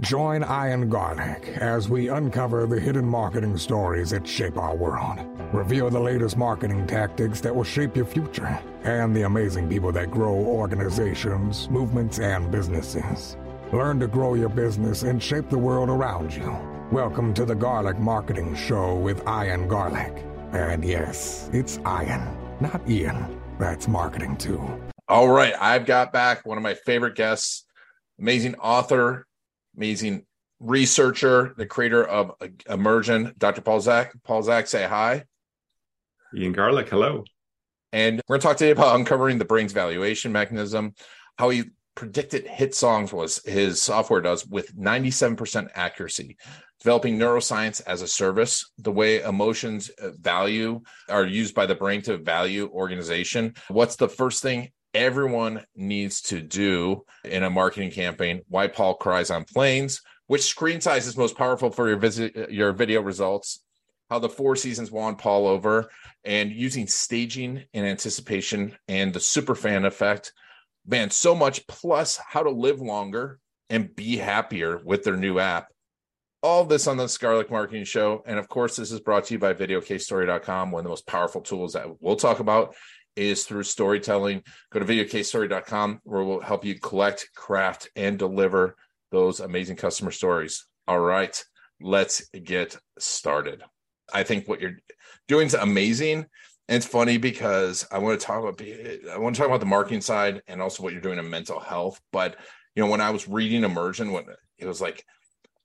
Join Ian Garlic as we uncover the hidden marketing stories that shape our world, reveal the latest marketing tactics that will shape your future, and the amazing people that grow organizations, movements, and businesses. Learn to grow your business and shape the world around you. Welcome to the Garlic Marketing Show with Ian Garlic. And yes, it's Ian, not Ian. That's marketing too. All right. I've got back one of my favorite guests, amazing author, amazing researcher, the creator of Immersion, Dr. Paul Zak. Paul Zak, say hi. Ian Garlic, hello. And we're going to talk today about uncovering the brain's valuation mechanism, how he predicted hit songs was his software does with 97% accuracy developing neuroscience as a service the way emotions uh, value are used by the brain to value organization what's the first thing everyone needs to do in a marketing campaign why paul cries on planes which screen size is most powerful for your visit your video results how the four seasons won paul over and using staging and anticipation and the super fan effect man so much plus how to live longer and be happier with their new app all this on the Garlic Marketing Show. And of course, this is brought to you by videocasestory.com. One of the most powerful tools that we'll talk about is through storytelling. Go to videocasestory.com where we'll help you collect, craft, and deliver those amazing customer stories. All right, let's get started. I think what you're doing is amazing. And it's funny because I want to talk about I want to talk about the marketing side and also what you're doing in mental health. But you know, when I was reading Immersion, when it was like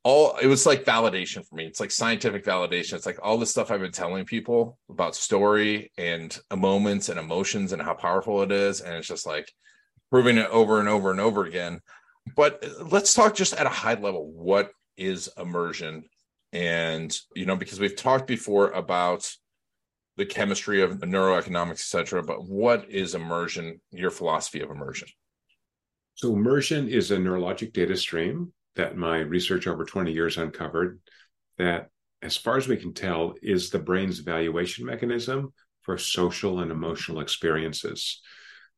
all it was like validation for me. It's like scientific validation. It's like all the stuff I've been telling people about story and moments and emotions and how powerful it is. And it's just like proving it over and over and over again. But let's talk just at a high level. What is immersion? And you know, because we've talked before about the chemistry of neuroeconomics, etc. But what is immersion? Your philosophy of immersion? So immersion is a neurologic data stream that my research over 20 years uncovered that, as far as we can tell, is the brain's valuation mechanism for social and emotional experiences.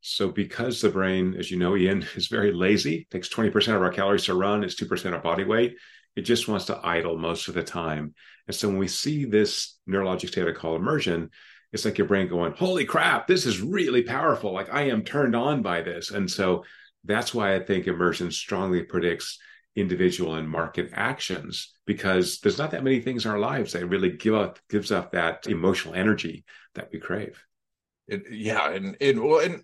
So, because the brain, as you know, Ian, is very lazy, takes 20% of our calories to run, it's 2% of body weight, it just wants to idle most of the time. And so, when we see this neurologic state I call immersion, it's like your brain going, Holy crap, this is really powerful. Like, I am turned on by this. And so, that's why I think immersion strongly predicts individual and market actions because there's not that many things in our lives that really give up gives up that emotional energy that we crave. It, yeah, and it well, and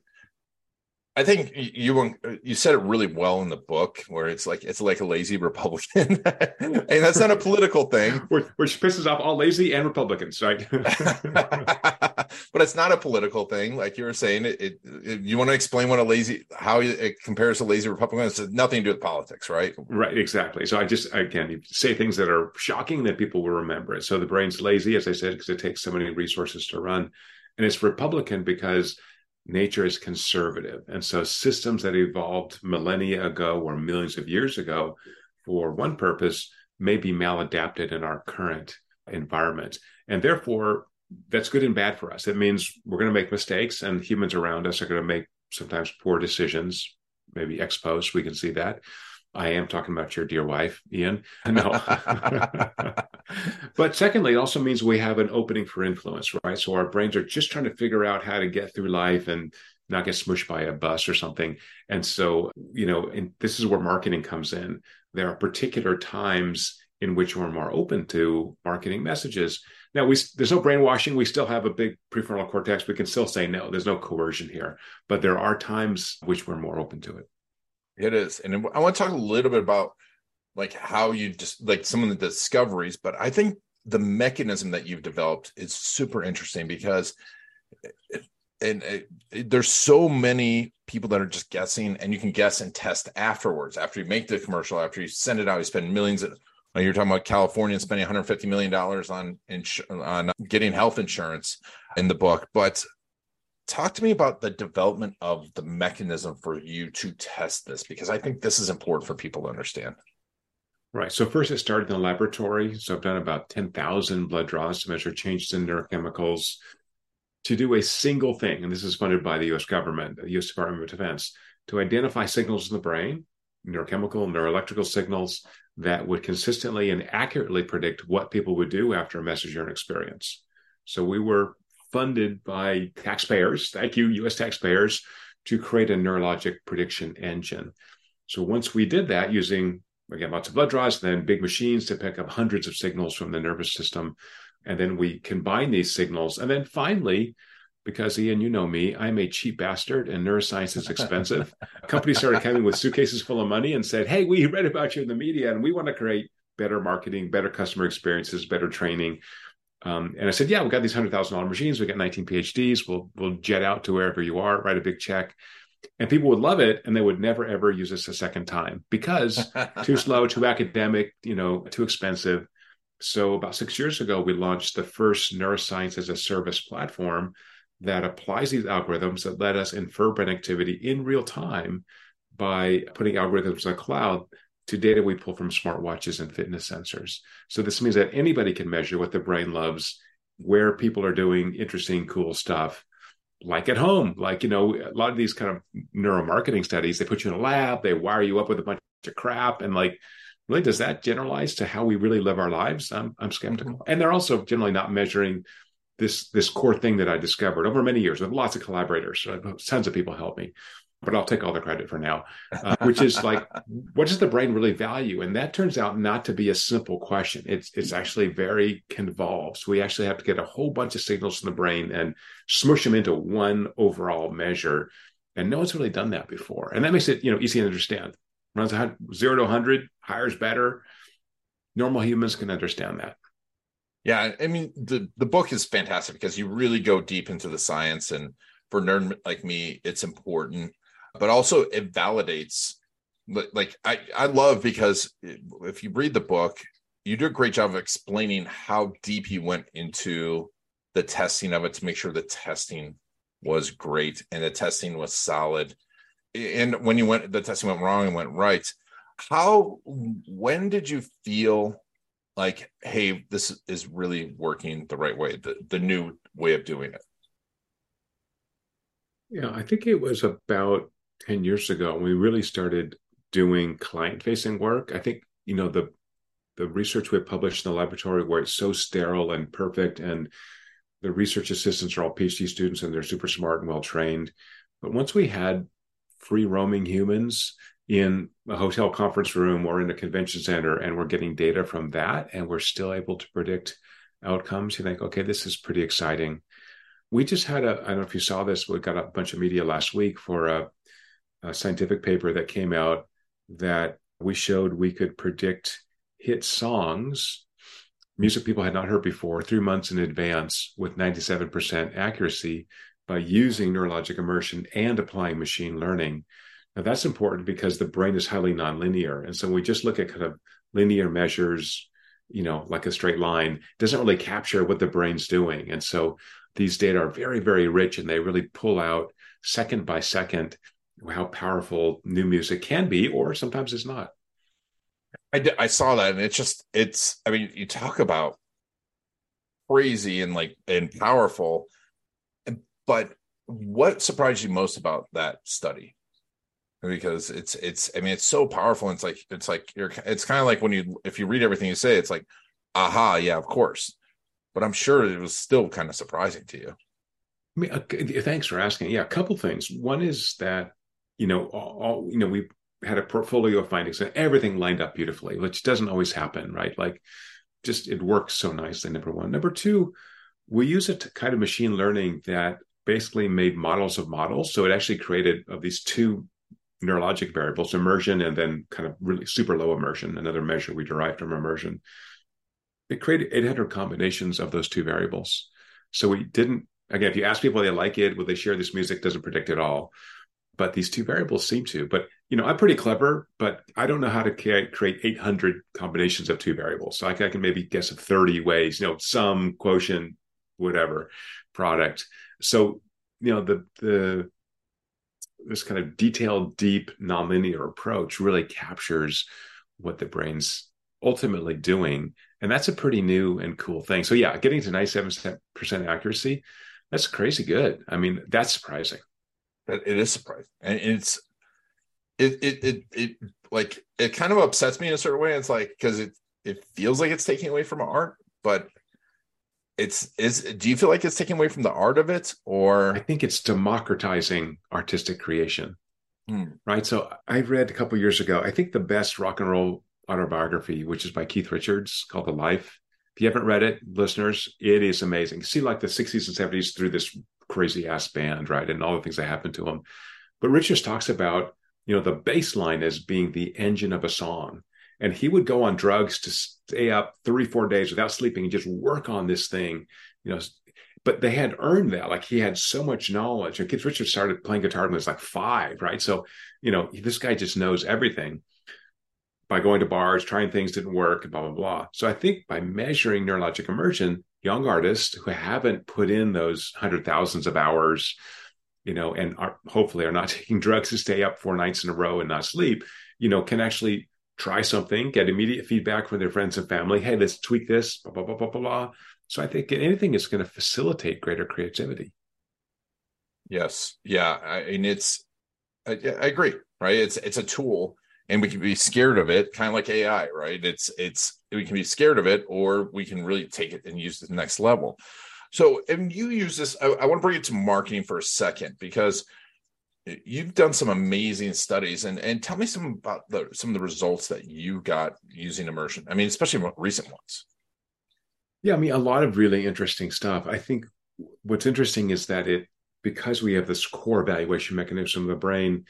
I think you uh, you said it really well in the book, where it's like it's like a lazy Republican, and that's not a political thing, which pisses off all lazy and Republicans, right? but it's not a political thing, like you were saying. It, it, it you want to explain what a lazy how it compares to lazy Republican? It's nothing to do with politics, right? Right, exactly. So I just again say things that are shocking that people will remember it. So the brain's lazy, as I said, because it takes so many resources to run, and it's Republican because nature is conservative. And so systems that evolved millennia ago or millions of years ago for one purpose may be maladapted in our current environment. And therefore, that's good and bad for us. It means we're going to make mistakes, and humans around us are going to make sometimes poor decisions, maybe ex post, we can see that. I am talking about your dear wife, Ian. No. but secondly, it also means we have an opening for influence, right? So our brains are just trying to figure out how to get through life and not get smushed by a bus or something. And so, you know, and this is where marketing comes in. There are particular times in which we're more open to marketing messages. Now, we there's no brainwashing. We still have a big prefrontal cortex. We can still say no. There's no coercion here, but there are times which we're more open to it. It is. And I want to talk a little bit about like how you just like some of the discoveries, but I think the mechanism that you've developed is super interesting because it, and it, it, there's so many people that are just guessing and you can guess and test afterwards after you make the commercial after you send it out you spend millions of you're talking about California spending 150 million dollars on ins- on getting health insurance in the book but talk to me about the development of the mechanism for you to test this because i think this is important for people to understand right so first it started in the laboratory so i've done about 10000 blood draws to measure changes in neurochemicals to do a single thing and this is funded by the us government the us department of defense to identify signals in the brain neurochemical, neuroelectrical signals that would consistently and accurately predict what people would do after a message or an experience. So we were funded by taxpayers, thank you, US taxpayers, to create a neurologic prediction engine. So once we did that using, again, lots of blood draws, then big machines to pick up hundreds of signals from the nervous system, and then we combine these signals. And then finally, because Ian, you know me, I'm a cheap bastard and neuroscience is expensive. Companies started coming with suitcases full of money and said, Hey, we read about you in the media and we want to create better marketing, better customer experiences, better training. Um, and I said, Yeah, we've got these hundred thousand dollar machines. We got 19 PhDs. We'll we'll jet out to wherever you are, write a big check. And people would love it and they would never ever use this a second time because too slow, too academic, you know, too expensive. So about six years ago, we launched the first neuroscience as a service platform that applies these algorithms that let us infer brain activity in real time by putting algorithms in the cloud to data we pull from smartwatches and fitness sensors. So this means that anybody can measure what the brain loves, where people are doing interesting, cool stuff, like at home. Like, you know, a lot of these kind of neuromarketing studies, they put you in a lab, they wire you up with a bunch of crap and like really does that generalize to how we really live our lives i'm, I'm skeptical mm-hmm. and they're also generally not measuring this this core thing that i discovered over many years with lots of collaborators tons of people help me but i'll take all the credit for now uh, which is like what does the brain really value? And that turns out not to be a simple question. It's it's actually very convolved. So we actually have to get a whole bunch of signals from the brain and smush them into one overall measure. And no one's really done that before. And that makes it you know easy to understand. Runs zero to 100, hires better. Normal humans can understand that. Yeah, I mean the the book is fantastic because you really go deep into the science, and for nerd like me, it's important, but also it validates. Like I I love because if you read the book, you do a great job of explaining how deep you went into the testing of it to make sure the testing was great and the testing was solid and when you went the testing went wrong and went right how when did you feel like hey this is really working the right way the, the new way of doing it yeah i think it was about 10 years ago when we really started doing client facing work. I think you know the the research we published in the laboratory where it's so sterile and perfect and the research assistants are all phd students and they're super smart and well trained but once we had free roaming humans in a hotel conference room or in a convention center and we're getting data from that and we're still able to predict outcomes you think okay this is pretty exciting. We just had a i don't know if you saw this we got a bunch of media last week for a, a scientific paper that came out that we showed we could predict hit songs music people had not heard before three months in advance with 97% accuracy by using neurologic immersion and applying machine learning. Now, that's important because the brain is highly nonlinear. And so we just look at kind of linear measures, you know, like a straight line, doesn't really capture what the brain's doing. And so these data are very, very rich and they really pull out second by second how powerful new music can be, or sometimes it's not. I, d- I saw that and it's just, it's, I mean, you talk about crazy and like, and powerful but what surprised you most about that study? Because it's it's I mean it's so powerful. And it's like it's like you're it's kind of like when you if you read everything you say, it's like, aha, yeah, of course. But I'm sure it was still kind of surprising to you. I mean, uh, thanks for asking. Yeah, a couple things. One is that you know, all, you know, we had a portfolio of findings and everything lined up beautifully, which doesn't always happen, right? Like, just it works so nicely. Number one. Number two, we use a kind of machine learning that basically made models of models. So it actually created of these two neurologic variables, immersion and then kind of really super low immersion, another measure we derived from immersion. It created 800 combinations of those two variables. So we didn't, again, if you ask people they like it, will they share this music, doesn't predict at all. But these two variables seem to. But, you know, I'm pretty clever, but I don't know how to create 800 combinations of two variables. So I can, I can maybe guess of 30 ways, you know, sum, quotient, whatever product so you know the the this kind of detailed deep nonlinear approach really captures what the brain's ultimately doing and that's a pretty new and cool thing so yeah getting to 97% accuracy that's crazy good i mean that's surprising it is surprising and it's it it it, it like it kind of upsets me in a certain way. It's like because it it feels like it's taking away from art, but it's is do you feel like it's taking away from the art of it or I think it's democratizing artistic creation. Hmm. Right. So I read a couple years ago, I think the best rock and roll autobiography, which is by Keith Richards called The Life. If you haven't read it, listeners, it is amazing. See, like the 60s and 70s through this crazy ass band, right? And all the things that happened to him. But Richards talks about, you know, the bass line as being the engine of a song. And he would go on drugs to stay up three, four days without sleeping and just work on this thing, you know. But they had earned that. Like he had so much knowledge. And Keith Richards started playing guitar when he was like five, right? So, you know, this guy just knows everything by going to bars, trying things didn't work, blah, blah, blah. So I think by measuring neurologic immersion, young artists who haven't put in those hundred thousands of hours, you know, and are hopefully are not taking drugs to stay up four nights in a row and not sleep, you know, can actually try something, get immediate feedback from their friends and family. Hey, let's tweak this, blah, blah, blah, blah, blah. So I think anything is going to facilitate greater creativity. Yes. Yeah. I mean, it's, I, I agree, right? It's, it's a tool and we can be scared of it, kind of like AI, right? It's, it's, we can be scared of it or we can really take it and use it to the next level. So, and you use this, I, I want to bring it to marketing for a second because you've done some amazing studies and and tell me some about the some of the results that you got using immersion i mean especially recent ones yeah i mean a lot of really interesting stuff i think what's interesting is that it because we have this core evaluation mechanism of the brain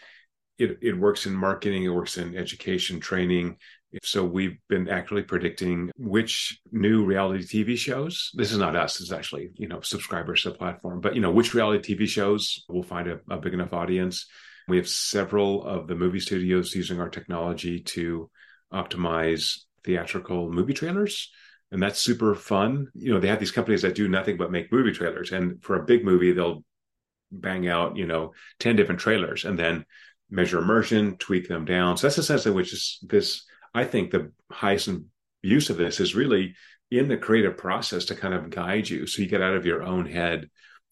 it, it works in marketing it works in education training so we've been actually predicting which new reality TV shows. This is not us. Is actually you know subscribers to the platform. But you know which reality TV shows will find a, a big enough audience. We have several of the movie studios using our technology to optimize theatrical movie trailers. And that's super fun. You know, they have these companies that do nothing but make movie trailers. And for a big movie, they'll bang out, you know, 10 different trailers and then measure immersion, tweak them down. So that's essentially which is this I think the highest use of this is really in the creative process to kind of guide you so you get out of your own head.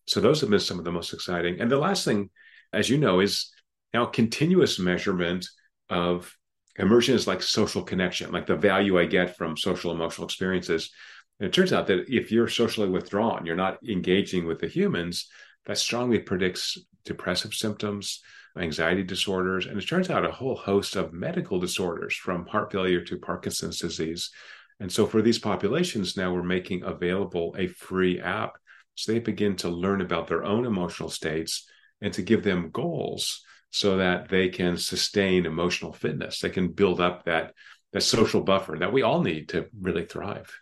So those have been some of the most exciting. And the last thing, as you know, is now continuous measurement of immersion is like social connection, like the value I get from social emotional experiences. And it turns out that if you're socially withdrawn, you're not engaging with the humans, that strongly predicts depressive symptoms, anxiety disorders, and it turns out a whole host of medical disorders from heart failure to Parkinson's disease. And so for these populations, now we're making available a free app so they begin to learn about their own emotional states and to give them goals so that they can sustain emotional fitness. They can build up that, that social buffer that we all need to really thrive.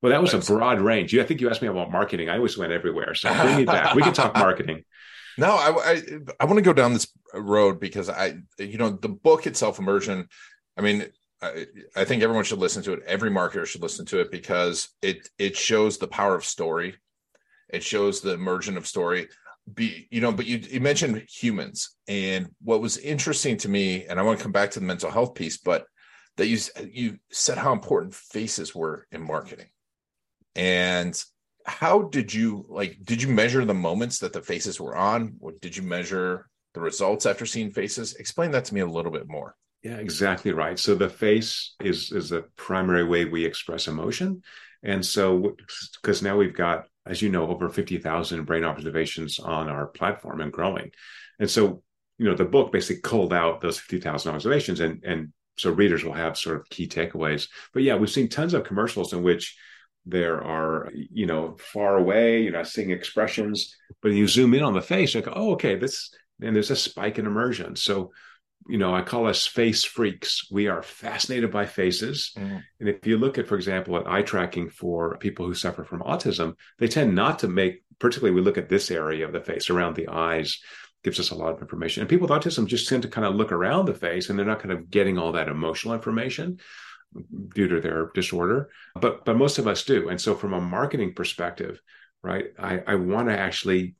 Well, that was a broad range. I think you asked me about marketing. I always went everywhere. So bring me back. We can talk marketing. No, I, I, I want to go down this road because I, you know, the book itself, immersion. I mean, I, I think everyone should listen to it. Every marketer should listen to it because it it shows the power of story. It shows the immersion of story. Be you know, but you you mentioned humans, and what was interesting to me, and I want to come back to the mental health piece, but that you you said how important faces were in marketing, and how did you like did you measure the moments that the faces were on? Or did you measure the results after seeing faces? Explain that to me a little bit more. Yeah exactly right. So the face is is the primary way we express emotion. And so because now we've got as you know over 50,000 brain observations on our platform and growing. And so you know the book basically culled out those 50,000 observations and and so readers will have sort of key takeaways. But yeah we've seen tons of commercials in which there are you know far away you're not seeing expressions but you zoom in on the face like oh okay this and there's a spike in immersion. So you know i call us face freaks. We are fascinated by faces. Mm. and if you look at for example at eye tracking for people who suffer from autism they tend not to make particularly we look at this area of the face around the eyes gives us a lot of information. And people with autism just tend to kind of look around the face and they're not kind of getting all that emotional information due to their disorder but but most of us do. And so from a marketing perspective right i i want to actually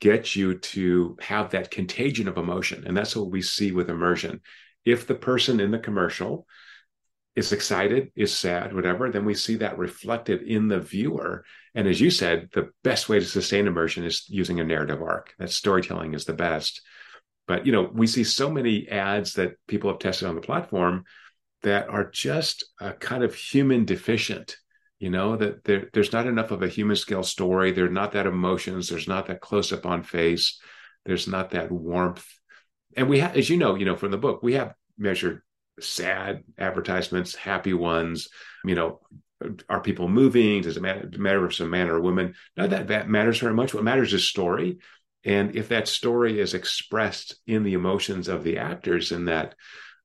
get you to have that contagion of emotion. And that's what we see with immersion. If the person in the commercial is excited is sad whatever then we see that reflected in the viewer. And as you said the best way to sustain immersion is using a narrative arc. That storytelling is the best. But you know, we see so many ads that people have tested on the platform that are just a kind of human deficient. You know that there, there's not enough of a human scale story. There's not that emotions. There's not that close up on face. There's not that warmth. And we have, as you know, you know from the book, we have measured sad advertisements, happy ones. You know, are people moving? Does it matter, matter if it's a man or a woman? None of that matters very much. What matters is story. And if that story is expressed in the emotions of the actors in that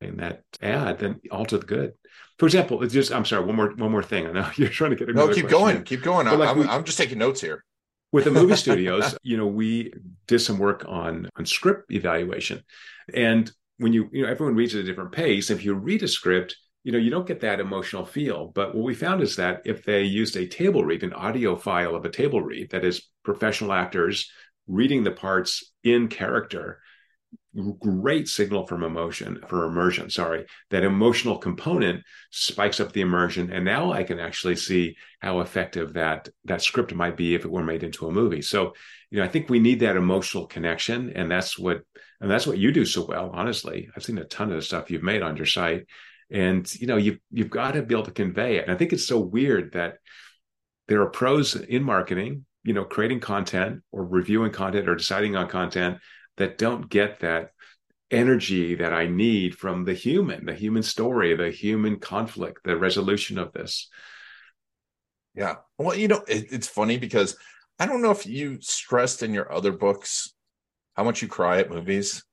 in that ad, then all to the good. For example, it's just I'm sorry, one more one more thing. I know you're trying to get no. Keep going, in. keep going. I'm, like I'm, we, I'm just taking notes here. With the movie studios, you know, we did some work on on script evaluation, and when you you know everyone reads at a different pace. If you read a script, you know you don't get that emotional feel but what we found is that if they used a table read an audio file of a table read that is professional actors reading the parts in character great signal from emotion for immersion sorry that emotional component spikes up the immersion. And now i can actually see how effective that that script might be if it were made into a movie. So you know i think we need that emotional connection. And that's what and that's what you do so well honestly. I've seen a ton of the stuff you've made on your site. And you know you've you've got to be able to convey it. And i think it's so weird that there are pros in marketing you know creating content or reviewing content or deciding on content that don't get that energy that i need from the human the human story the human conflict the resolution of this yeah well you know it, it's funny because i don't know if you stressed in your other books how much you cry at movies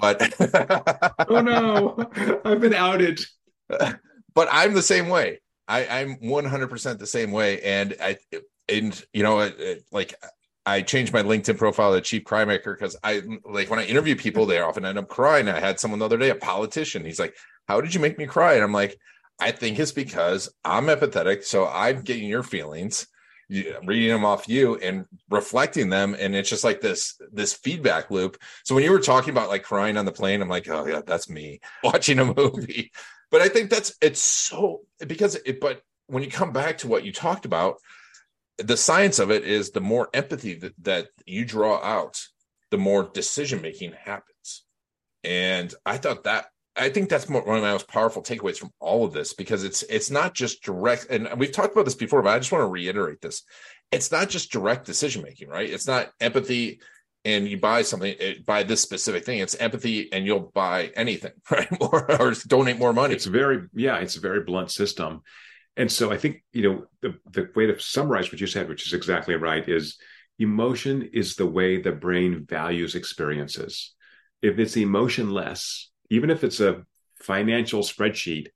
but oh no, I've been outed. But I'm the same way. I, I'm 100% the same way, and I and you know like I changed my LinkedIn profile to Chief Cry Maker because I like when I interview people, they often end up crying. I had someone the other day, a politician. He's like, "How did you make me cry?" And I'm like, "I think it's because I'm empathetic, so I'm getting your feelings." reading them off you and reflecting them and it's just like this this feedback loop so when you were talking about like crying on the plane i'm like oh yeah that's me watching a movie but i think that's it's so because it but when you come back to what you talked about the science of it is the more empathy that, that you draw out the more decision making happens and i thought that I think that's one of my most powerful takeaways from all of this because it's it's not just direct, and we've talked about this before, but I just want to reiterate this: it's not just direct decision making, right? It's not empathy, and you buy something, eh, buy this specific thing. It's empathy, and you'll buy anything, right? or, or donate more money. It's very, yeah, it's a very blunt system, and so I think you know the the way to summarize what you said, which is exactly right, is emotion is the way the brain values experiences. If it's emotionless even if it's a financial spreadsheet,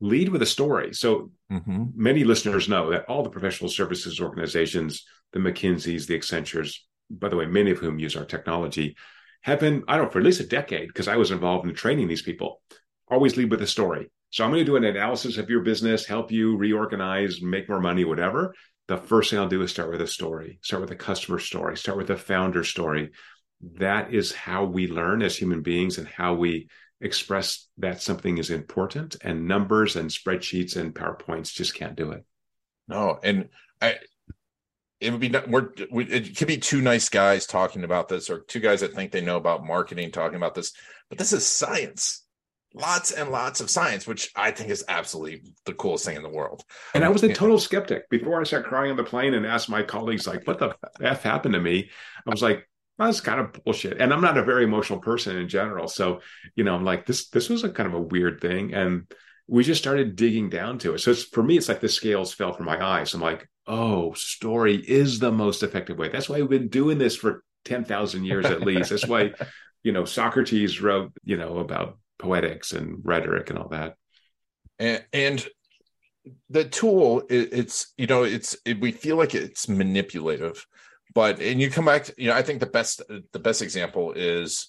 lead with a story. So mm-hmm. many listeners know that all the professional services organizations, the McKinseys, the Accentures, by the way, many of whom use our technology, have been, I don't know, for at least a decade, because I was involved in training these people, always lead with a story. So I'm going to do an analysis of your business, help you reorganize, make more money, whatever. The first thing I'll do is start with a story, start with a customer story, start with a founder story. That is how we learn as human beings and how we express that something is important and numbers and spreadsheets and powerpoints just can't do it no and i it would be we're it could be two nice guys talking about this or two guys that think they know about marketing talking about this but this is science lots and lots of science which i think is absolutely the coolest thing in the world and i was a total skeptic before i started crying on the plane and asked my colleagues like what the f happened to me i was like that's kind of bullshit. And I'm not a very emotional person in general. So, you know, I'm like, this, this was a kind of a weird thing. And we just started digging down to it. So it's, for me, it's like the scales fell from my eyes. I'm like, oh, story is the most effective way. That's why we've been doing this for 10,000 years at least. That's why, you know, Socrates wrote, you know, about poetics and rhetoric and all that. And, and the tool, it's, you know, it's, it, we feel like it's manipulative but and you come back to you know i think the best the best example is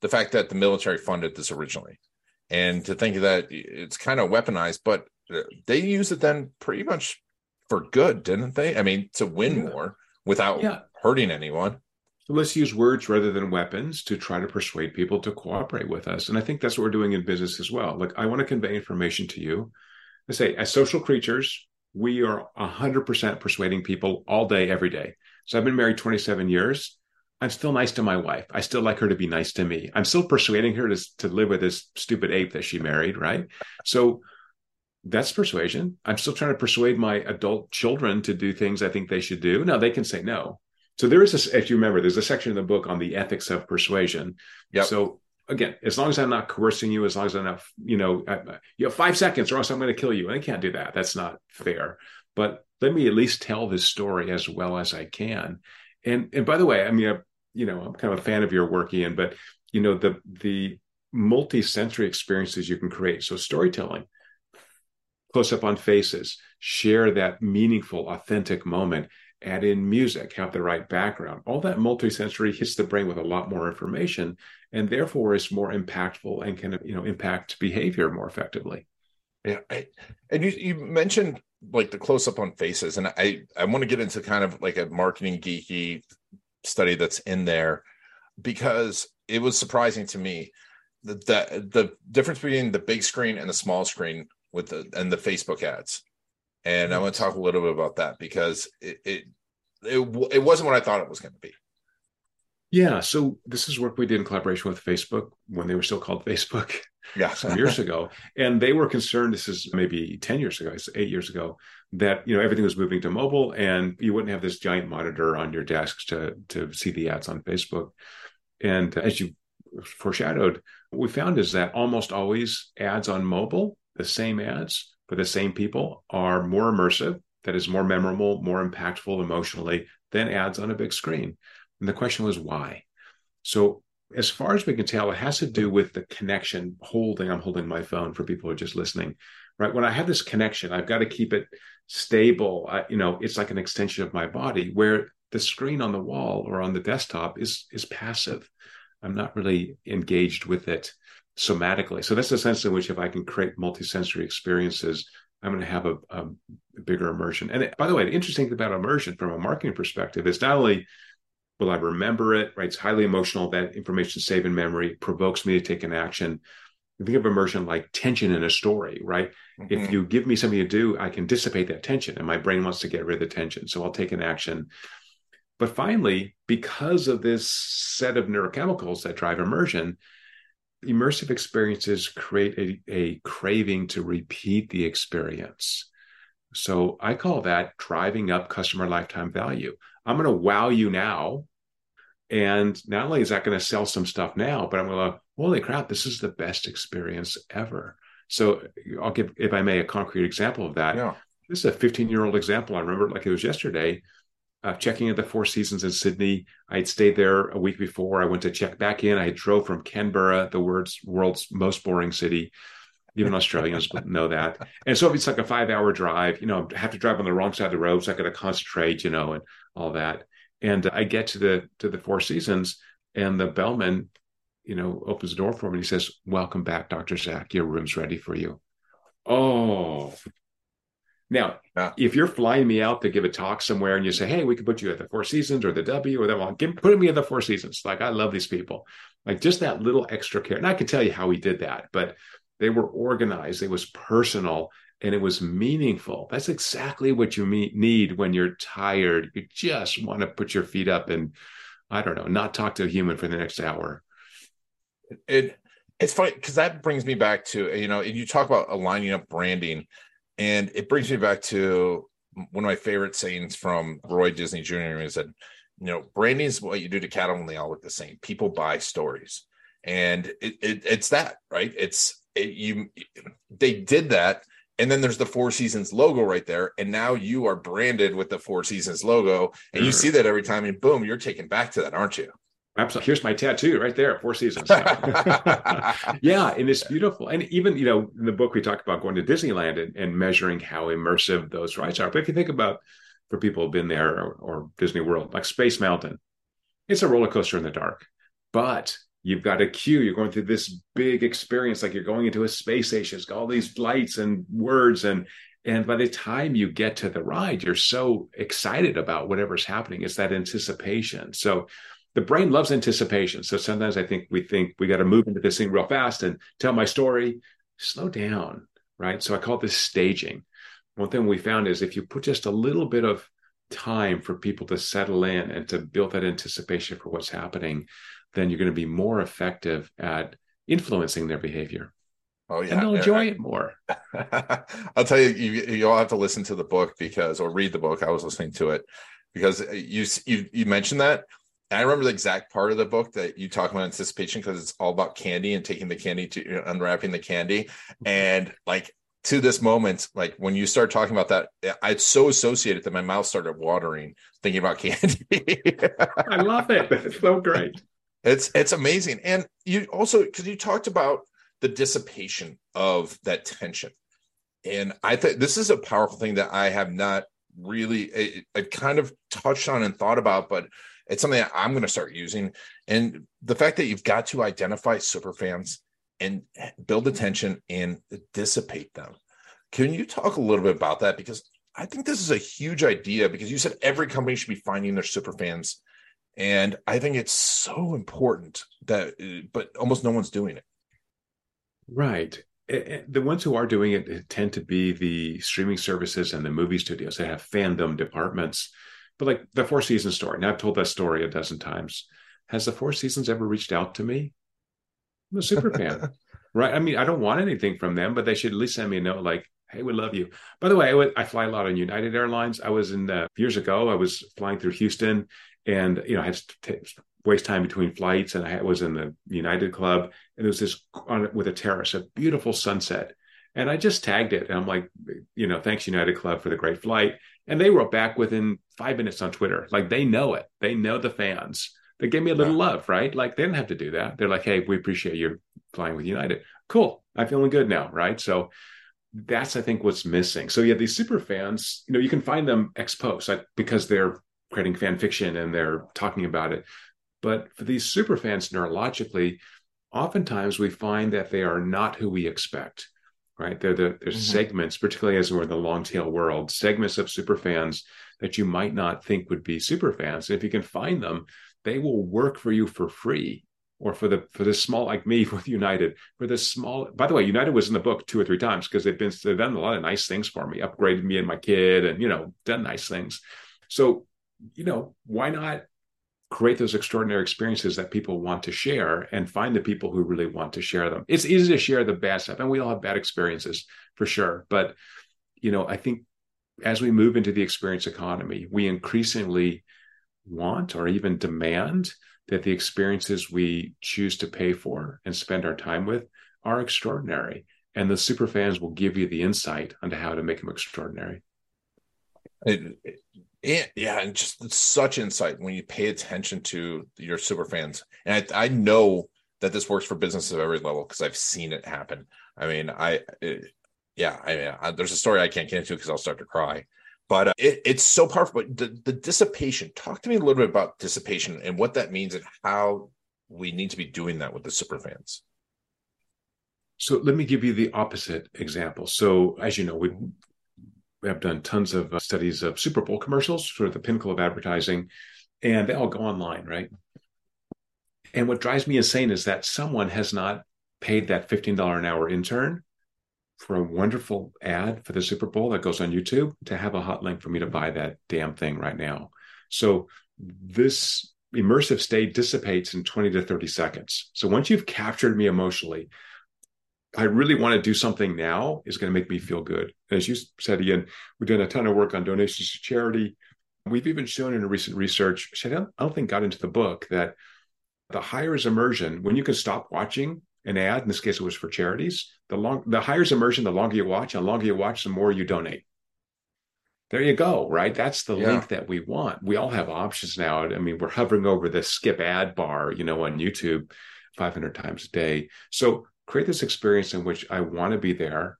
the fact that the military funded this originally and to think that it's kind of weaponized but uh, they use it then pretty much for good didn't they i mean to win yeah. more without yeah. hurting anyone let's use words rather than weapons to try to persuade people to cooperate with us and i think that's what we're doing in business as well like i want to convey information to you i say as social creatures we are 100% persuading people all day every day so I've been married 27 years. I'm still nice to my wife. I still like her to be nice to me. I'm still persuading her to, to live with this stupid ape that she married, right? So that's persuasion. I'm still trying to persuade my adult children to do things I think they should do. Now they can say no. So there is, a, if you remember, there's a section in the book on the ethics of persuasion. Yep. So again, as long as I'm not coercing you, as long as I'm not, you know, I, you have five seconds or else I'm going to kill you. And I can't do that. That's not fair. But let me at least tell this story as well as I can. And and by the way, I mean, I, you know, I'm kind of a fan of your work, Ian, but you know, the the multi-sensory experiences you can create. So storytelling, close up on faces, share that meaningful, authentic moment, add in music, have the right background. All that multi-sensory hits the brain with a lot more information and therefore is more impactful and can, you know, impact behavior more effectively. Yeah. I, and you, you mentioned like the close up on faces, and I, I want to get into kind of like a marketing geeky study that's in there because it was surprising to me that the, the difference between the big screen and the small screen with the and the Facebook ads. And I want to talk a little bit about that because it it it, it wasn't what I thought it was going to be. Yeah, so this is work we did in collaboration with Facebook when they were still called Facebook. Yeah, some years ago, and they were concerned. This is maybe ten years ago, eight years ago, that you know everything was moving to mobile, and you wouldn't have this giant monitor on your desks to to see the ads on Facebook. And as you foreshadowed, what we found is that almost always ads on mobile, the same ads for the same people, are more immersive. That is more memorable, more impactful emotionally than ads on a big screen. And the question was why. So as far as we can tell, it has to do with the connection holding. I'm holding my phone for people who are just listening, right? When I have this connection, I've got to keep it stable. I, you know, it's like an extension of my body where the screen on the wall or on the desktop is, is passive. I'm not really engaged with it somatically. So that's the sense in which if I can create multisensory experiences, I'm going to have a, a bigger immersion. And by the way, the interesting thing about immersion from a marketing perspective is not only Will I remember it? Right. It's highly emotional. That information saved in memory provokes me to take an action. Think of immersion like tension in a story, right? Mm-hmm. If you give me something to do, I can dissipate that tension and my brain wants to get rid of the tension. So I'll take an action. But finally, because of this set of neurochemicals that drive immersion, immersive experiences create a, a craving to repeat the experience. So I call that driving up customer lifetime value. I'm going to wow you now and not only is that going to sell some stuff now, but I'm going to, holy crap, this is the best experience ever. So I'll give, if I may, a concrete example of that. Yeah. This is a 15 year old example. I remember like it was yesterday. Uh, checking at the Four Seasons in Sydney. I had stayed there a week before. I went to check back in. I drove from Canberra, the world's world's most boring city. Even Australians know that. And so if it's like a five hour drive, you know, I have to drive on the wrong side of the road, so I got to concentrate, you know, and all that. And I get to the to the Four Seasons, and the bellman, you know, opens the door for me. And he says, "Welcome back, Doctor Zak. Your room's ready for you." Oh, now, yeah. if you're flying me out to give a talk somewhere and you say, "Hey, we could put you at the Four Seasons or the W or that one," give, put me at the Four Seasons. Like I love these people. Like just that little extra care. And I can tell you how he did that, but they were organized. It was personal, and it was meaningful. That's exactly what you need when you're tired. You just want to put your feet up and I don't know, not talk to a human for the next hour. It it's funny because that brings me back to you know you talk about aligning up branding, and it brings me back to one of my favorite sayings from Roy Disney Jr. is that you know branding is what you do to cattle when they all look the same. People buy stories, and it, it it's that right. It's it, you they did that and then there's the Four Seasons logo right there, and now you are branded with the Four Seasons logo, and you mm-hmm. see that every time, and boom, you're taken back to that, aren't you? Absolutely. Here's my tattoo right there, Four Seasons. yeah, and it's beautiful. And even you know, in the book we talk about going to Disneyland and, and measuring how immersive those rides are. But if you think about for people who've been there or, or Disney World, like Space Mountain, it's a roller coaster in the dark, but you've got a queue you're going through this big experience like you're going into a space station it's got all these lights and words and and by the time you get to the ride you're so excited about whatever's happening it's that anticipation so the brain loves anticipation so sometimes i think we think we got to move into this thing real fast and tell my story slow down right so i call this staging one thing we found is if you put just a little bit of time for people to settle in and to build that anticipation for what's happening, then you're going to be more effective at influencing their behavior. Oh yeah, and they'll enjoy it more. I'll tell you, you, you'll have to listen to the book because, or read the book. I was listening to it because you you you mentioned that. And I remember the exact part of the book that you talk about anticipation because it's all about candy and taking the candy to you know, unwrapping the candy, mm-hmm. and like to this moment, like when you start talking about that, I'd so associated that my mouth started watering thinking about candy. I love it. It's so great. It's it's amazing, and you also because you talked about the dissipation of that tension, and I think this is a powerful thing that I have not really eh, eh, I, have kind of touched on and thought about, but it's something I'm going to start using. And the fact that you've got to identify super fans and build attention and dissipate them. Can you talk a little bit about that? Because I think this is a huge idea because you said every company should be finding their super fans. And I think it's so important that, but almost no one's doing it. Right. The ones who are doing it tend to be the streaming services and the movie studios that have fandom departments. But like the Four Seasons story, and I've told that story a dozen times. Has the Four Seasons ever reached out to me? I'm a super fan, right? I mean, I don't want anything from them, but they should at least send me a note like, "Hey, we love you." By the way, I, I fly a lot on United Airlines. I was in the, years ago. I was flying through Houston, and you know, I had to waste time between flights, and I was in the United Club, and there was this on with a terrace, a beautiful sunset. And I just tagged it. And I'm like, you know, thanks United Club for the great flight. And they wrote back within five minutes on Twitter. Like they know it. They know the fans they gave me a little love, right? Like they didn't have to do that. They're like, hey, we appreciate you flying with United. Cool. I'm feeling good now, right? So that's I think what's missing. So yeah, these super fans, you know, you can find them ex post like, because they're creating fan fiction and they're talking about it. But for these super fans neurologically, oftentimes we find that they are not who we expect. Right. They're the there's mm-hmm. segments, particularly as we're in the long tail world, segments of super fans that you might not think would be super fans. And if you can find them, they will work for you for free or for the for the small like me with United for the small. By the way, United was in the book two or three times because they've been they've done a lot of nice things for me, upgraded me and my kid, and you know done nice things. So you know why not create those extraordinary experiences that people want to share and find the people who really want to share them. It's easy to share the bad stuff, and we all have bad experiences for sure. But you know, I think as we move into the experience economy, we increasingly want or even demand that the experiences we choose to pay for and spend our time with are extraordinary. And the super fans will give you the insight onto how to make them extraordinary. It, it, yeah, and just such insight when you pay attention to your super fans. And I, I know that this works for businesses of every level because I've seen it happen. I mean, I, it, yeah, I mean, I, there's a story I can't get into because I'll start to cry but uh, it, it's so powerful. But the, the dissipation, talk to me a little bit about dissipation and what that means and how we need to be doing that with the super fans. So let me give you the opposite example. So as you know, we have done tons of uh, studies of Super Bowl commercials sort of the pinnacle of advertising, and they all go online, right? And what drives me insane is that someone has not paid that $15 an hour intern for a wonderful ad for the Super Bowl that goes on YouTube to have a hot link for me to buy that damn thing right now. So this immersive state dissipates in 20 to 30 seconds. So once you've captured me emotionally, I really want to do something now is going to make me feel good. As you said, Ian, we've done a ton of work on donations to charity. We've even shown in a recent research, I don't, I don't think got into the book, that the higher is immersion, when you can stop watching an ad, in this case it was for charities, the long the higher is immersion, the longer you watch, and the longer you watch, the more you donate. There you go, right? That's the yeah. link that we want. We all have options now. I mean, we're hovering over the skip ad bar, you know, on YouTube 500 times a day. So create this experience in which I want to be there,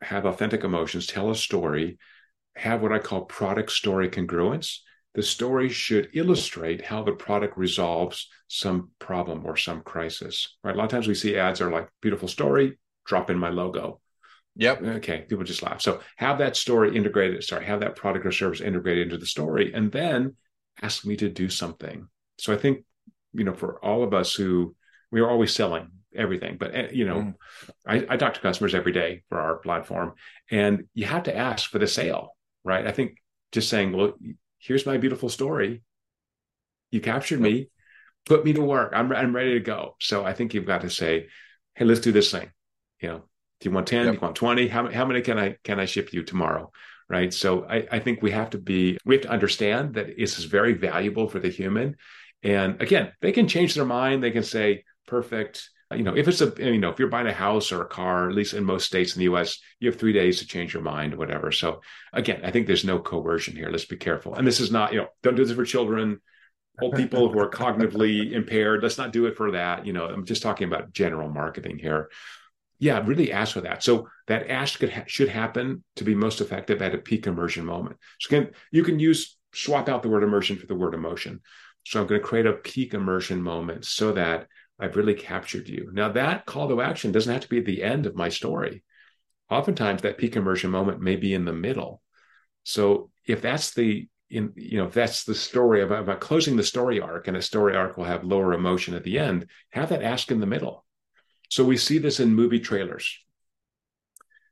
have authentic emotions, tell a story, have what I call product story congruence the story should illustrate how the product resolves some problem or some crisis. Right? A lot of times we see ads are like beautiful story, drop in my logo. Yep. Okay. People just laugh. So have that story integrated. Sorry, have that product or service integrated into the story, and then ask me to do something. So I think you know for all of us who we are always selling everything, but eh, you know, mm. I, I talk to customers every day for our platform, and you have to ask for the sale, right? I think just saying, well, here's my beautiful story. You captured me, put me to work. I'm, I'm ready to go. So I think you've got to say, hey, let's do this thing. You know, do you want 10? Yep. Do you want 20? How, how many can I can I ship you tomorrow? Right. So I, I think we have to be, we have to understand that this is very valuable for the human. And again, they can change their mind. They can say, perfect. You know, if it's a, you know, if you're buying a house or a car, at least in most states in the US, you have three days to change your mind, whatever. So again, I think there's no coercion here. Let's be careful. And this is not, you know, don't do this for children, old people who are cognitively impaired. Let's not do it for that. You know, I'm just talking about general marketing here. Yeah, really ask for that. So that ask ha- should happen to be most effective at a peak immersion moment. So again, you can use swap out the word immersion for the word emotion. So I'm going to create a peak immersion moment so that I've really captured you. Now, that call to action doesn't have to be at the end of my story. Oftentimes, that peak immersion moment may be in the middle. So, if that's the in you know if that's the story about, about closing the story arc, and a story arc will have lower emotion at the end, have that ask in the middle. So we see this in movie trailers.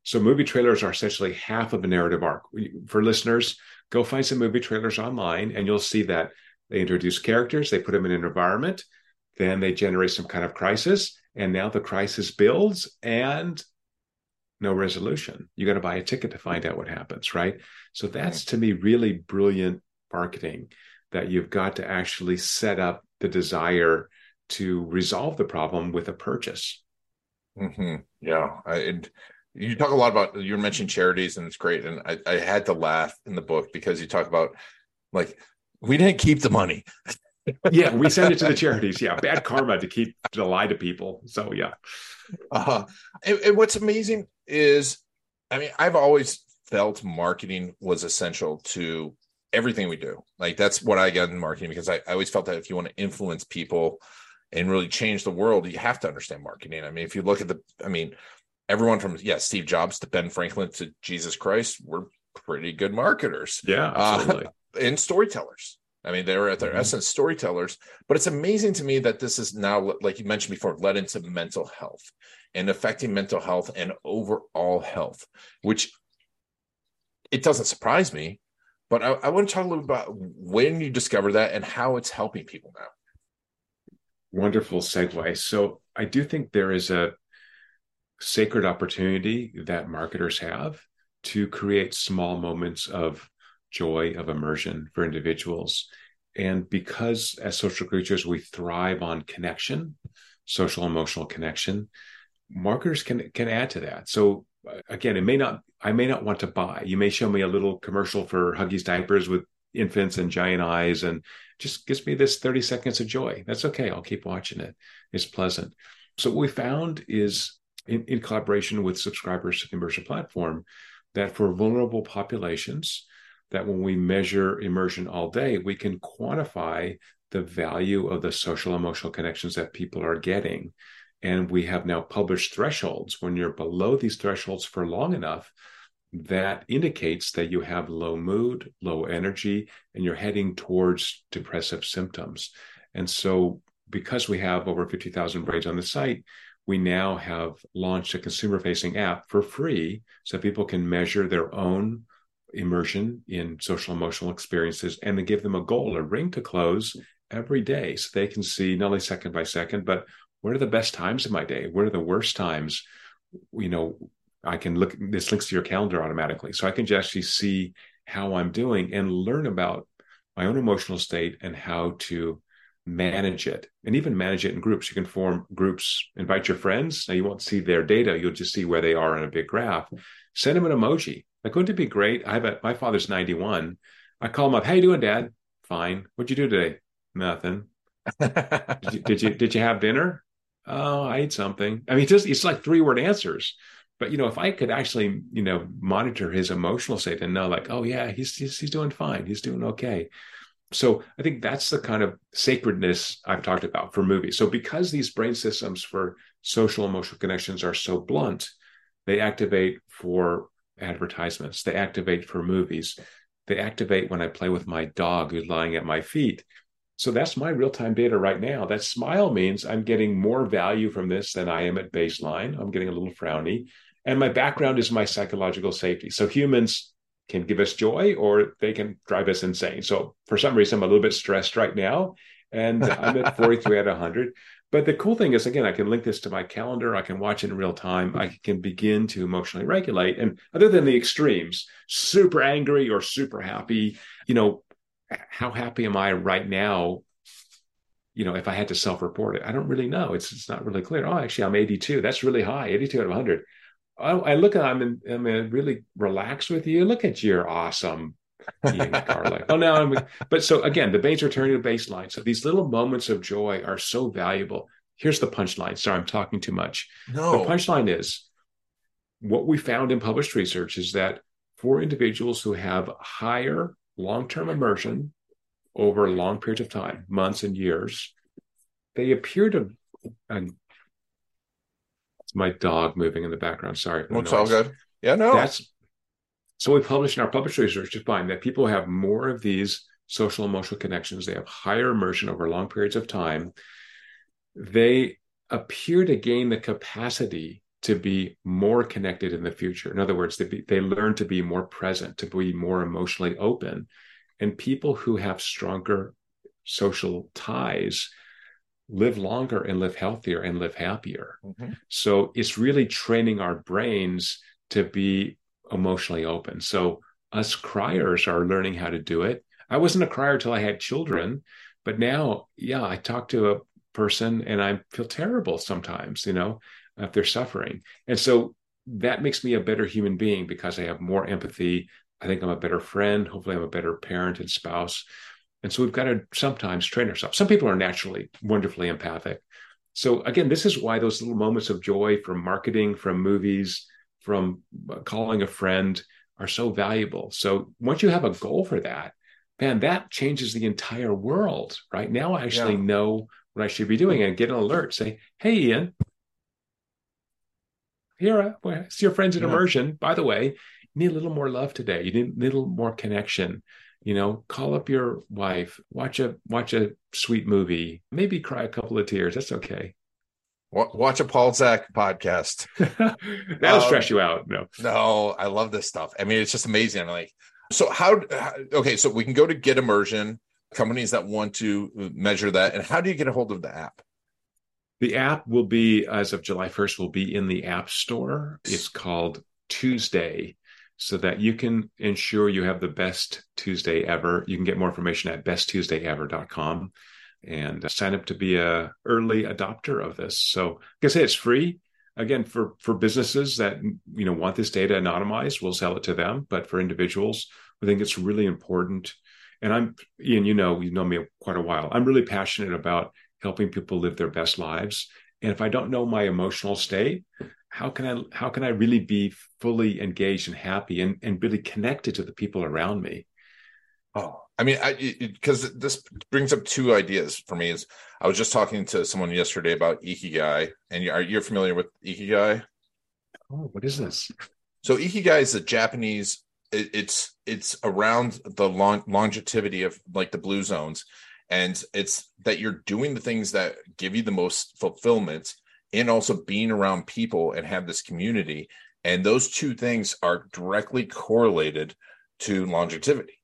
So movie trailers are essentially half of a narrative arc. For listeners, go find some movie trailers online, and you'll see that they introduce characters, they put them in an environment, then they generate some kind of crisis, and now the crisis builds and no resolution. You got to buy a ticket to find out what happens, right? So that's to me really brilliant marketing that you've got to actually set up the desire to resolve the problem with a purchase. Mm-hmm. Yeah, I, you talk a lot about you mentioned charities, and it's great. And I, I had to laugh in the book because you talk about like we didn't keep the money yeah, we send it to the charities. Yeah, bad karma to keep to lie to people. So yeah. Uh-huh. And, and what's amazing is, I mean, I've always felt marketing was essential to everything we do. Like that's what I got in marketing because I, I always felt that if you want to influence people and really change the world, you have to understand marketing. I mean, if you look at the, I mean, everyone from yeah Steve Jobs to Ben Franklin to Jesus Christ, we're pretty good marketers. Yeah, absolutely. Uh, and storytellers. I mean, they were at their mm-hmm. essence storytellers, but it's amazing to me that this is now, like you mentioned before, led into mental health and affecting mental health and overall health, which it doesn't surprise me. But I, I want to talk a little bit about when you discover that and how it's helping people now. Wonderful segue. So I do think there is a sacred opportunity that marketers have to create small moments of joy of immersion for individuals. And because as social creatures, we thrive on connection, social emotional connection, marketers can can add to that. So uh, again, it may not I may not want to buy. You may show me a little commercial for Huggies diapers with infants and giant eyes and just gives me this 30 seconds of joy. That's okay. I'll keep watching it. It's pleasant. So what we found is in, in collaboration with subscribers to the immersion platform that for vulnerable populations, that when we measure immersion all day, we can quantify the value of the social emotional connections that people are getting. And we have now published thresholds. When you're below these thresholds for long enough, that indicates that you have low mood, low energy, and you're heading towards depressive symptoms. And so, because we have over 50,000 brains on the site, we now have launched a consumer facing app for free so people can measure their own immersion in social emotional experiences and then give them a goal, a ring to close every day so they can see not only second by second, but what are the best times of my day? What are the worst times? You know, I can look, this links to your calendar automatically. So I can just actually see how I'm doing and learn about my own emotional state and how to manage it and even manage it in groups. You can form groups, invite your friends. Now you won't see their data. You'll just see where they are in a big graph. Send them an emoji like, wouldn't it be great? I have a, my father's 91. I call him up. How you doing, Dad? Fine. What'd you do today? Nothing. did, you, did you did you have dinner? Oh, I ate something. I mean, just it's like three word answers. But you know, if I could actually, you know, monitor his emotional state and know, like, oh yeah, he's he's, he's doing fine. He's doing okay. So I think that's the kind of sacredness I've talked about for movies. So because these brain systems for social emotional connections are so blunt, they activate for advertisements. They activate for movies. They activate when I play with my dog who's lying at my feet. So that's my real time data right now. That smile means I'm getting more value from this than I am at baseline. I'm getting a little frowny. And my background is my psychological safety. So humans can give us joy or they can drive us insane. So for some reason, I'm a little bit stressed right now, and I'm at 43 out of 100. But the cool thing is, again, I can link this to my calendar. I can watch it in real time. I mm-hmm. can begin to emotionally regulate. And other than the extremes, super angry or super happy, you know, how happy am I right now? You know, if I had to self-report it, I don't really know. It's it's not really clear. Oh, actually, I'm 82. That's really high. 82 out of 100. I, I look at I'm in, I'm in really relaxed with you. Look at your awesome Ian Carla. oh no, I'm, but so again, the veins are turning to baseline. So these little moments of joy are so valuable. Here's the punchline. Sorry, I'm talking too much. No. The punchline is what we found in published research is that for individuals who have higher long-term immersion over long periods of time, months and years, they appear to and it's my dog moving in the background. Sorry. It's all good. Yeah, no. That's so we published in our published research to find that people have more of these social emotional connections. They have higher immersion over long periods of time. They appear to gain the capacity to be more connected in the future. In other words, they, be, they learn to be more present, to be more emotionally open. And people who have stronger social ties live longer and live healthier and live happier. Mm-hmm. So it's really training our brains to be emotionally open. So us criers are learning how to do it. I wasn't a crier till I had children, but now, yeah, I talk to a person and I feel terrible sometimes, you know, if they're suffering. And so that makes me a better human being because I have more empathy. I think I'm a better friend. Hopefully, I'm a better parent and spouse. And so we've got to sometimes train ourselves. Some people are naturally wonderfully empathic. So again, this is why those little moments of joy from marketing, from movies, from uh, calling a friend are so valuable. So once you have a goal for that, man, that changes the entire world. Right now, I actually yeah. know what I should be doing and get an alert. Say, hey, Ian, here, uh, it's your friends in yeah. immersion. By the way, you need a little more love today. You need a little more connection. You know, call up your wife, watch a watch a sweet movie, maybe cry a couple of tears. That's okay. Watch a Paul Zak podcast. That'll um, stress you out. No, no, I love this stuff. I mean, it's just amazing. I'm like, so how, how? Okay, so we can go to Get Immersion. Companies that want to measure that, and how do you get a hold of the app? The app will be as of July 1st. Will be in the App Store. It's called Tuesday, so that you can ensure you have the best Tuesday ever. You can get more information at besttuesdayever.com and sign up to be a early adopter of this. So, like I say, it's free. Again, for for businesses that you know want this data anonymized, we'll sell it to them. But for individuals, I think it's really important. And I'm Ian, you know, you know me quite a while. I'm really passionate about helping people live their best lives. And if I don't know my emotional state, how can I how can I really be fully engaged and happy and, and really connected to the people around me? Oh, I mean, I because this brings up two ideas for me. Is I was just talking to someone yesterday about ikigai, and you, are you familiar with ikigai? Oh, what is this? So ikigai is a Japanese. It, it's it's around the long, longevity of like the blue zones, and it's that you're doing the things that give you the most fulfillment, and also being around people and have this community, and those two things are directly correlated to longevity.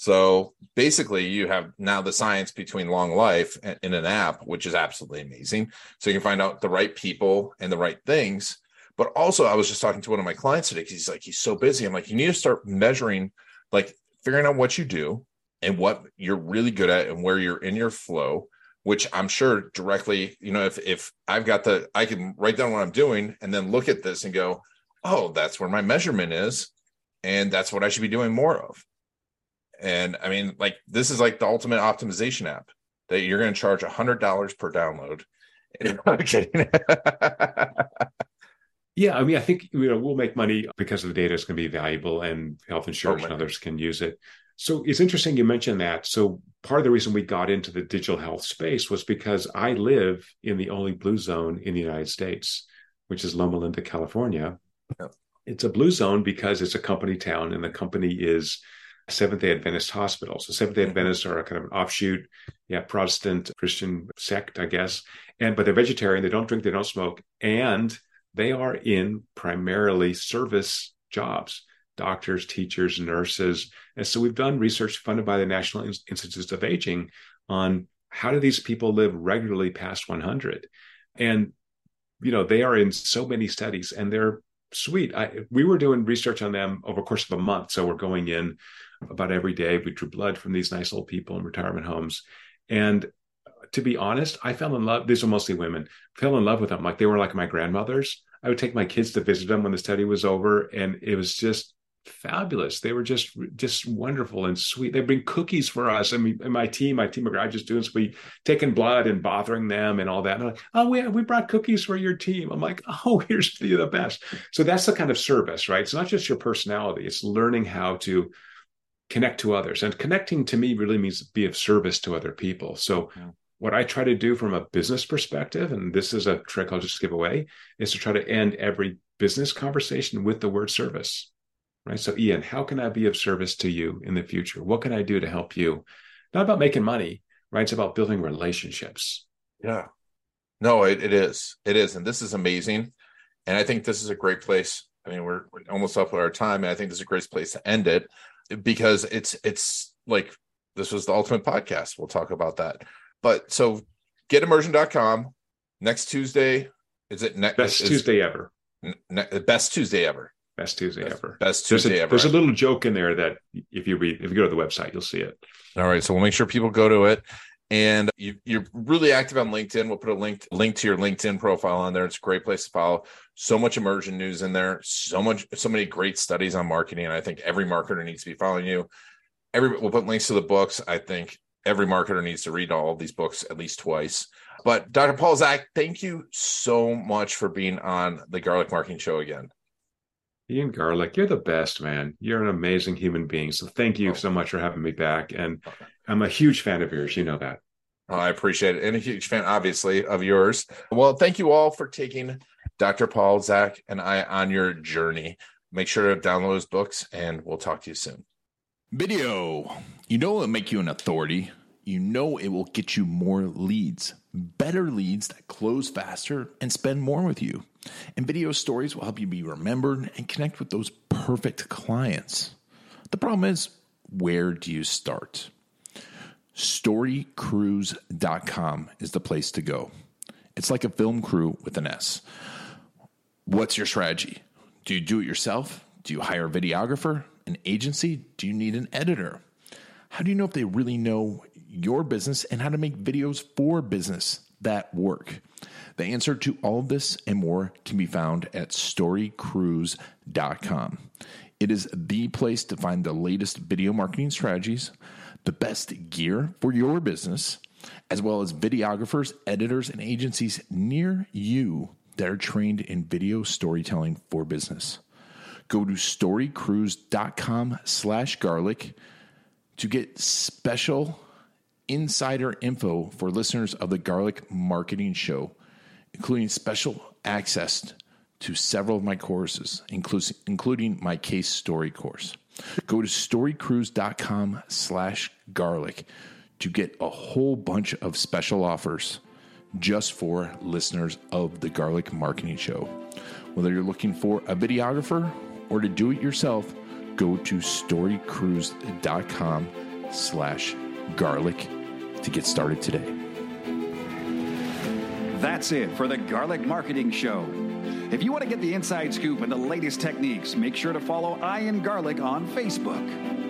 So basically, you have now the science between long life in an app, which is absolutely amazing. So you can find out the right people and the right things. But also, I was just talking to one of my clients today. He's like, he's so busy. I'm like, you need to start measuring, like figuring out what you do and what you're really good at and where you're in your flow. Which I'm sure directly, you know, if if I've got the, I can write down what I'm doing and then look at this and go, oh, that's where my measurement is, and that's what I should be doing more of and I mean, like this is like the ultimate optimization app that you're going to charge a hundred dollars per download. yeah, I mean, I think you know we'll make money because the data is going to be valuable, and health insurance oh, and others can use it. So it's interesting you mentioned that. So part of the reason we got into the digital health space was because I live in the only blue zone in the United States, which is Loma Linda, California. Yep. It's a blue zone because it's a company town, and the company is Seventh day Adventist hospital. So Seventh day mm-hmm. Adventists are a kind of an offshoot, yeah, Protestant Christian sect, I guess. And but they're vegetarian, they don't drink, they don't smoke, and they are in primarily service jobs. doctors, teachers, nurses. And so we've done research funded by the National Institutes of Aging on how do these people live regularly past 100? And, you know, they are in so many studies and they're sweet. I, we were doing research on them over the course of a month. So we're going in about every day. We drew blood from these nice old people in retirement homes. And to be honest, I fell in love. These are mostly women. Fell in love with them like they were like my grandmothers. I would take my kids to visit them when the study was over, and it was just fabulous. They were just just wonderful and sweet. They bring cookies for us. I mean, my team, my team of graduate students, we taking blood and bothering them and all that. And like, oh, we we brought cookies for your team. I'm like, oh, here's the, the best. So that's the kind of service, right? It's not just your personality. It's learning how to connect to others, and connecting to me really means be of service to other people. So. Yeah. What I try to do from a business perspective, and this is a trick I'll just give away, is to try to end every business conversation with the word service right? So, Ian, how can I be of service to you in the future? What can I do to help you? Not about making money, right? It's about building relationships. Yeah. No, it, it is. It is. And this is amazing. And I think this is a great place. I mean, we're, we're almost up with our time. And I think this is a great place to end it because it's, it's like this was the ultimate podcast. We'll talk about that. But so getimmersion.com next Tuesday. Is it next? Best is, Tuesday ever. Ne- best Tuesday ever. Best Tuesday best, ever. Best Tuesday there's a, ever. There's a little joke in there that if you read, if you go to the website, you'll see it. All right, so we'll make sure people go to it. And you, are really active on LinkedIn. We'll put a link link to your LinkedIn profile on there. It's a great place to follow. So much immersion news in there. So much, so many great studies on marketing. And I think every marketer needs to be following you. Every we'll put links to the books. I think every marketer needs to read all of these books at least twice. But Dr. Paul Zak, thank you so much for being on the Garlic Marketing Show again. Ian Garlic, you're the best, man. You're an amazing human being. So thank you oh. so much for having me back. And I'm a huge fan of yours. You know that. Oh, I appreciate it. And a huge fan, obviously, of yours. Well, thank you all for taking Dr. Paul, Zak, and I on your journey. Make sure to download his books, and we'll talk to you soon. Video. You know it'll make you an authority. You know it will get you more leads, better leads that close faster and spend more with you. And video stories will help you be remembered and connect with those perfect clients. The problem is, where do you start? Storycrews.com is the place to go. It's like a film crew with an S. What's your strategy? Do you do it yourself? Do you hire a videographer, an agency? Do you need an editor? How do you know if they really know your business and how to make videos for business that work? The answer to all this and more can be found at storycrews.com. It is the place to find the latest video marketing strategies, the best gear for your business, as well as videographers, editors, and agencies near you that are trained in video storytelling for business. Go to storycrews.com slash garlic to get special insider info for listeners of the Garlic Marketing Show including special access to several of my courses, including my case story course. Go to storycrews.com slash garlic to get a whole bunch of special offers just for listeners of the Garlic Marketing Show. Whether you're looking for a videographer or to do it yourself, go to storycrews.com slash garlic to get started today. That's it for the Garlic Marketing Show. If you want to get the inside scoop and the latest techniques, make sure to follow Ian Garlic on Facebook.